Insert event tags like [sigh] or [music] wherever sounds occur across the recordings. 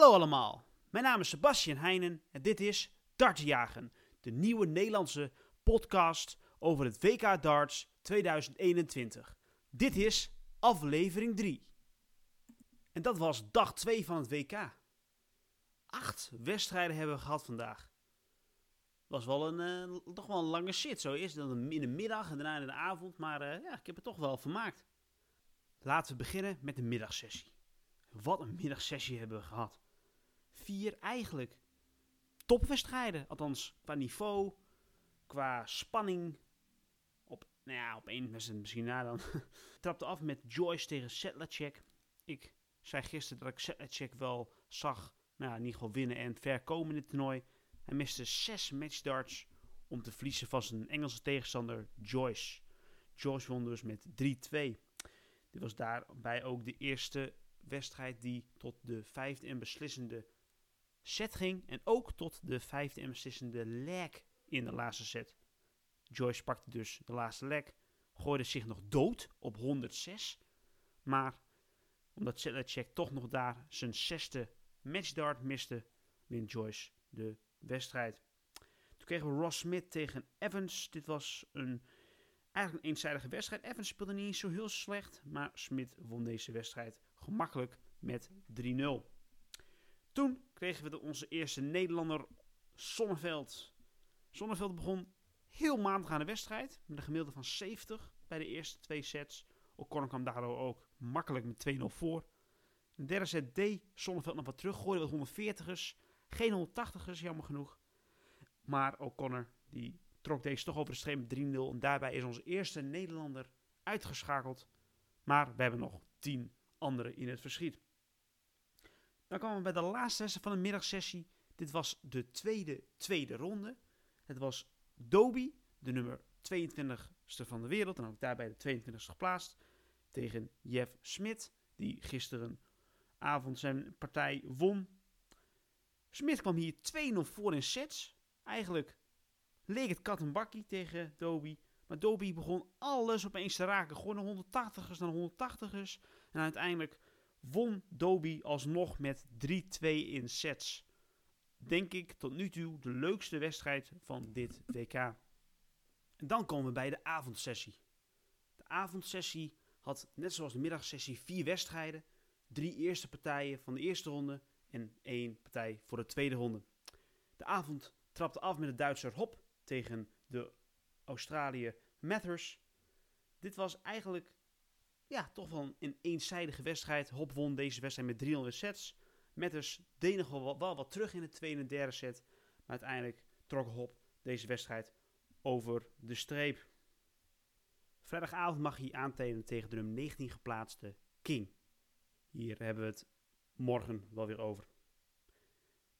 Hallo allemaal, mijn naam is Sebastian Heijnen en dit is Dartjagen, de nieuwe Nederlandse podcast over het WK Darts 2021. Dit is aflevering 3. En dat was dag 2 van het WK. Acht wedstrijden hebben we gehad vandaag. Was wel een, eh, toch wel een lange shit. Zo eerst in de middag en daarna in de avond. Maar eh, ja, ik heb het toch wel vermaakt. Laten we beginnen met de middagsessie. Wat een middagsessie hebben we gehad. Vier eigenlijk topwedstrijden. Althans, qua niveau, qua spanning. Op, nou ja, op één misschien na dan. [laughs] Trapte af met Joyce tegen Sedlacek. Ik zei gisteren dat ik Sedlacek wel zag, nou ja, geval winnen en ver komen in het toernooi. Hij miste zes matchdarts om te verliezen van zijn Engelse tegenstander Joyce. Joyce won dus met 3-2. Dit was daarbij ook de eerste wedstrijd die tot de vijfde en beslissende set ging. En ook tot de vijfde en beslissende leg in de laatste set. Joyce pakte dus de laatste leg, gooide zich nog dood op 106. Maar omdat Sedlacek toch nog daar zijn zesde matchdart miste, wint Joyce de wedstrijd. Toen kregen we Ross Smith tegen Evans. Dit was een, eigenlijk een eenzijdige wedstrijd. Evans speelde niet zo heel slecht, maar Smith won deze wedstrijd gemakkelijk met 3-0. Toen kregen we de, onze eerste Nederlander, Sonneveld. Sonneveld begon heel maandag aan de wedstrijd, met een gemiddelde van 70 bij de eerste twee sets. O'Connor kwam daardoor ook makkelijk met 2-0 voor. In de derde set deed Sonneveld nog wat terug, gooide wat 140ers. Geen 180ers, jammer genoeg. Maar O'Connor die trok deze toch over de streep met 3-0. En daarbij is onze eerste Nederlander uitgeschakeld. Maar we hebben nog 10 anderen in het verschiet. Dan komen we bij de laatste sessie van de middagsessie. Dit was de tweede, tweede ronde. Het was Doby, de nummer 22ste van de wereld. En ook daarbij de 22ste geplaatst. Tegen Jeff Smit, die gisterenavond zijn partij won. Smit kwam hier 2-0 voor in sets. Eigenlijk leek het kat en bakkie tegen Doby. Maar Doby begon alles opeens te raken. Gewoon de 180ers naar 180ers. En uiteindelijk won Doby alsnog met 3-2 in sets. Denk ik tot nu toe de leukste wedstrijd van dit WK. En dan komen we bij de avondsessie. De avondsessie had, net zoals de middagsessie, vier wedstrijden. Drie eerste partijen van de eerste ronde en één partij voor de tweede ronde. De avond trapte af met de Duitser Hop tegen de Australië Mathers. Dit was eigenlijk ja, toch wel een eenzijdige wedstrijd. Hop won deze wedstrijd met 300 sets. Mathers deed nog wel, wel wat terug in de tweede en derde set. Maar uiteindelijk trok Hop deze wedstrijd over de streep. Vrijdagavond mag hij aantreden tegen de nummer 19 geplaatste King. Hier hebben we het morgen wel weer over.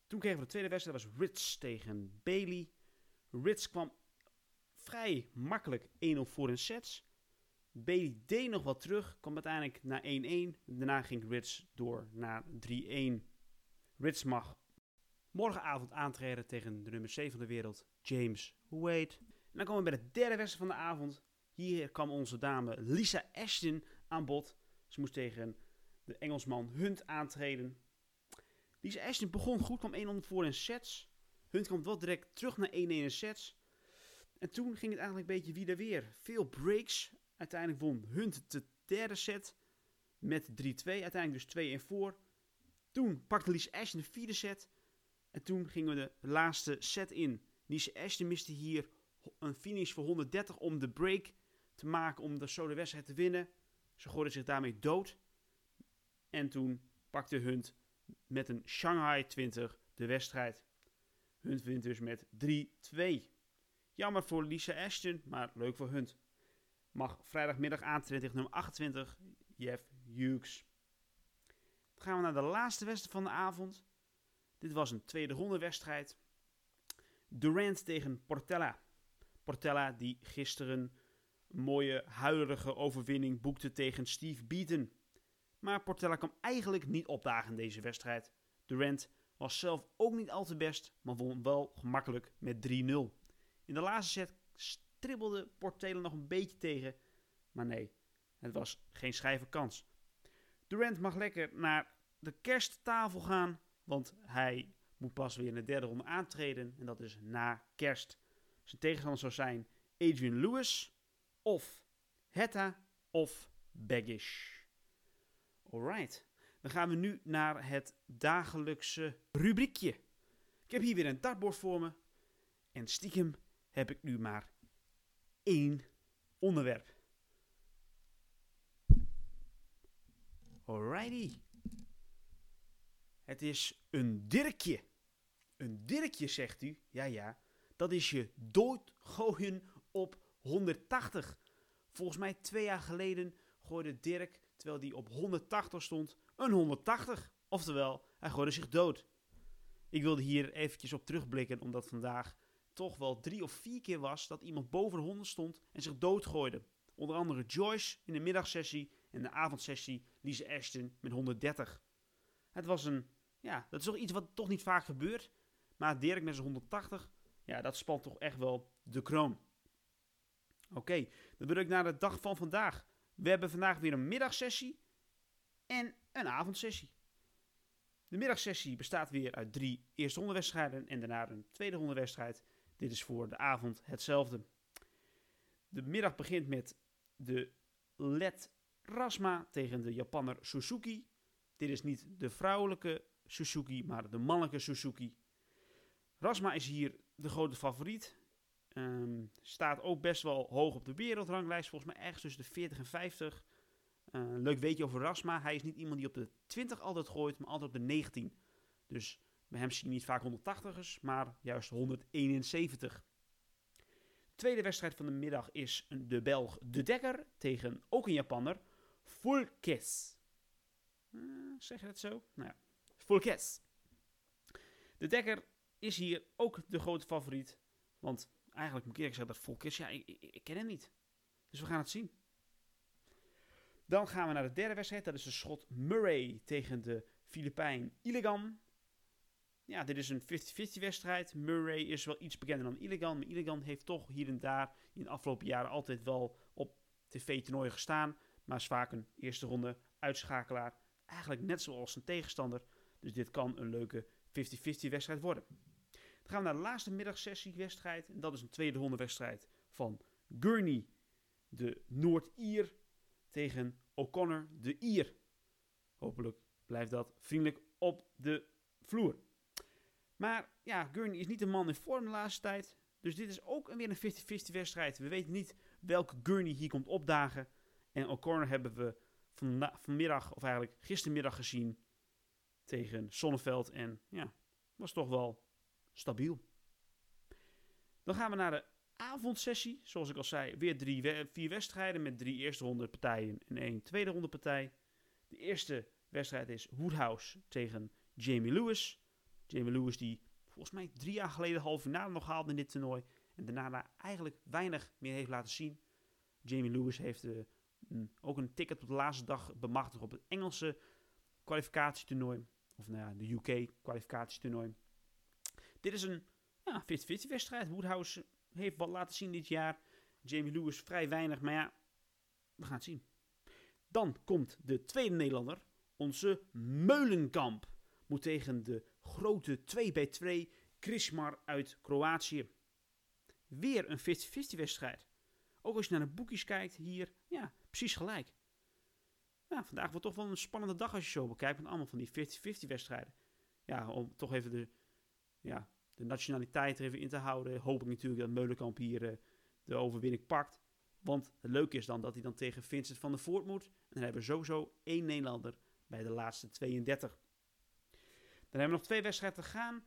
Toen kregen we de tweede wedstrijd, dat was Ritz tegen Bailey. Ritz kwam vrij makkelijk 1-0 voor in sets. Bailey deed nog wat terug, kwam uiteindelijk naar 1-1. Daarna ging Ritz door naar 3-1. Ritz mag morgenavond aantreden tegen de nummer 7 van de wereld, James Wade. En dan komen we bij de derde wedstrijd van de avond. Hier kwam onze dame Lisa Ashton aan bod. Ze moest tegen de Engelsman Hunt aantreden. Lisa Ashton begon goed, kwam 1-0 voor in sets. Hunt kwam wel direct terug naar 1-1 in sets. En toen ging het eigenlijk een beetje wie weer. Veel breaks. Uiteindelijk won Hunt de derde set met 3-2. Uiteindelijk dus 2 1 voor. Toen pakte Lisa Ashton de vierde set. En toen gingen we de laatste set in. Lisa Ashton miste hier een finish voor 130 om de break te maken. Om de, de wedstrijd te winnen. Ze gooide zich daarmee dood. En toen pakte Hunt met een Shanghai 20 de wedstrijd. Hunt wint dus met 3-2. Jammer voor Lisa Ashton, maar leuk voor Hunt. Mag vrijdagmiddag aantreden tegen nummer 28, Jeff Hughes. Dan gaan we naar de laatste wedstrijd van de avond. Dit was een tweede ronde wedstrijd. Durant tegen Portella. Portella die gisteren een mooie huilerige overwinning boekte tegen Steve Beaton. Maar Portella kwam eigenlijk niet opdagen deze wedstrijd. Durant was zelf ook niet al te best, maar won wel gemakkelijk met 3-0. In de laatste set stribbelde Portela nog een beetje tegen, maar nee, het was geen schijve kans. Durant mag lekker naar de kersttafel gaan, want hij moet pas weer in de derde ronde aantreden. En dat is na kerst. Zijn tegenstander zou zijn Adrian Lewis of Hetta of Baggish. Alright. Dan gaan we nu naar het dagelijkse rubriekje. Ik heb hier weer een dartboard voor me. En stiekem heb ik nu maar één onderwerp. Alrighty. Het is een dirkje. Een dirkje, zegt u. Ja, ja. Dat is je doodgooien op 180. Volgens mij twee jaar geleden gooide Dirk, terwijl hij op 180 stond, een 180. Oftewel, hij gooide zich dood. Ik wilde hier eventjes op terugblikken, omdat vandaag toch wel drie of vier keer was dat iemand boven de 100 stond en zich doodgooide. Onder andere Joyce in de middagsessie en de avondsessie Lise Ashton met 130. Het was een, ja, dat is toch iets wat toch niet vaak gebeurt. Maar Dirk met zijn 180, ja, dat spant toch echt wel de kroon. Oké, dan wil ik naar de dag van vandaag. We hebben vandaag weer een middagsessie en een avondsessie. De middagsessie bestaat weer uit drie eerste honderdwedstrijden en daarna een tweede honderdwedstrijd. Dit is voor de avond hetzelfde. De middag begint met de LED Rasma tegen de Japanner Suzuki. Dit is niet de vrouwelijke Suzuki, maar de mannelijke Suzuki. Rasma is hier de grote favoriet. Um, staat ook best wel hoog op de wereldranglijst. Volgens mij ergens tussen de 40 en 50. Uh, leuk weetje over Rasma. Hij is niet iemand die op de 20 altijd gooit, maar altijd op de 19. Dus bij hem zie je niet vaak 180ers, maar juist 171. tweede wedstrijd van de middag is de Belg De Dekker tegen ook een Japanner, Fulkes. Uh, zeg je dat zo? Nou ja, Fulkes. De Dekker is hier ook de grote favoriet. Want eigenlijk moet ik eerlijk zeggen dat Fulkes, ja, ik, ik, ken hem niet. Dus we gaan het zien. Dan gaan we naar de derde wedstrijd. Dat is de schot Murray tegen de Filipijn Illegan. Ja, dit is een 50-50 wedstrijd. Murray is wel iets bekender dan Illegan. Maar Illegan heeft toch hier en daar in de afgelopen jaren altijd wel op tv-toernooien gestaan. Maar is vaak een eerste ronde uitschakelaar. Eigenlijk net zoals zijn tegenstander. Dus dit kan een leuke 50-50 wedstrijd worden. Dan gaan we naar de laatste middagsessie wedstrijd. En dat is een tweede ronde wedstrijd van Gurney, de Noord-Ier tegen O'Connor, de Ier. Hopelijk blijft dat vriendelijk op de vloer. Maar ja, Gurney is niet een man in vorm de laatste tijd. Dus dit is ook weer een 50-50 wedstrijd. We weten niet welke Gurney hier komt opdagen. En O'Connor hebben we van, vanmiddag, of eigenlijk gistermiddag gezien tegen Sonneveld. En ja, was toch wel stabiel. Dan gaan we naar de avondsessie. Zoals ik al zei, weer drie, vier wedstrijden met drie eerste ronde partijen en één tweede ronde partij. De eerste wedstrijd is Woodhouse tegen Jamie Lewis. Jamie Lewis die volgens mij drie jaar geleden halve finale nog haalde in dit toernooi. En daarna eigenlijk weinig meer heeft laten zien. Jamie Lewis heeft uh, ook een ticket op de laatste dag bemachtigd op het Engelse kwalificatietoernooi. Of nou ja, de UK kwalificatietoernooi. Dit is een ja, 50-50 wedstrijd. Woodhouse heeft wat laten zien dit jaar. Jamie Lewis vrij weinig, maar ja, we gaan het zien. Dan komt de tweede Nederlander, onze Meulenkamp. Moet tegen de grote 2x2 Krismar uit Kroatië. Weer een 50-50 wedstrijd. Ook als je naar de boekjes kijkt hier, ja, precies gelijk. Ja, vandaag wordt toch wel een spannende dag als je zo bekijkt met allemaal van die 50-50 wedstrijden. Ja, om toch even de, ja, de nationaliteit er even in te houden. Hoop ik natuurlijk dat Meulenkamp hier uh, de overwinning pakt. Want het leuke is dan dat hij dan tegen Vincent van der Voort moet. En dan hebben we sowieso één Nederlander bij de laatste 32. Dan hebben we nog twee wedstrijden te gaan.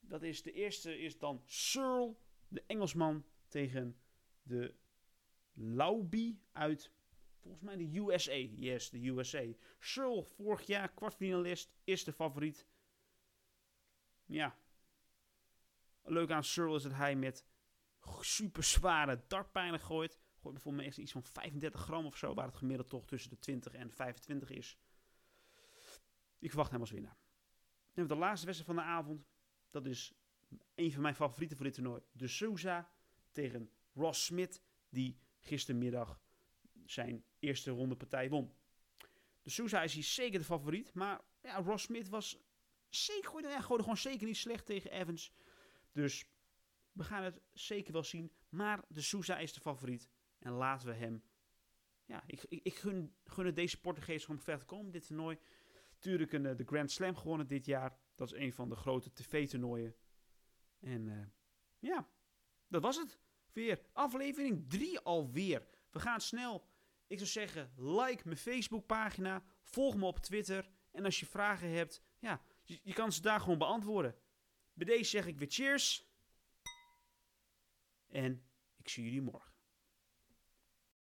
Dat is de eerste is dan Searle, de Engelsman, tegen de Lauby uit, volgens mij de USA. Yes, de USA. Searle, vorig jaar kwartfinalist, is de favoriet. Ja, Leuk aan Searle is dat hij met super zware dartpijlen gooit. Gooit bijvoorbeeld meestal iets van 35 gram of zo, waar het gemiddeld toch tussen de 20 en 25 is. Ik verwacht hem als winnaar. We de laatste wedstrijd van de avond. Dat is een van mijn favorieten voor dit toernooi. De Souza tegen Ross Smith, die gistermiddag zijn eerste ronde partij won. De Souza is hier zeker de favoriet, maar ja, Ross Smith was zeker, ja, gooide gewoon zeker niet slecht tegen Evans. Dus we gaan het zeker wel zien. Maar de Sousa is de favoriet. En laten we hem... Ja, ik, ik, gun het deze Portugees gewoon ver te komen, dit toernooi. Tuurlijk een, de Grand Slam gewonnen dit jaar. Dat is een van de grote tv-toernooien. En uh, ja, dat was het. Weer aflevering 3 alweer. We gaan snel. Ik zou zeggen, like mijn Facebookpagina. Volg me op Twitter. En als je vragen hebt, ja, je kan ze daar gewoon beantwoorden. Bij deze zeg ik weer cheers. En ik zie jullie morgen.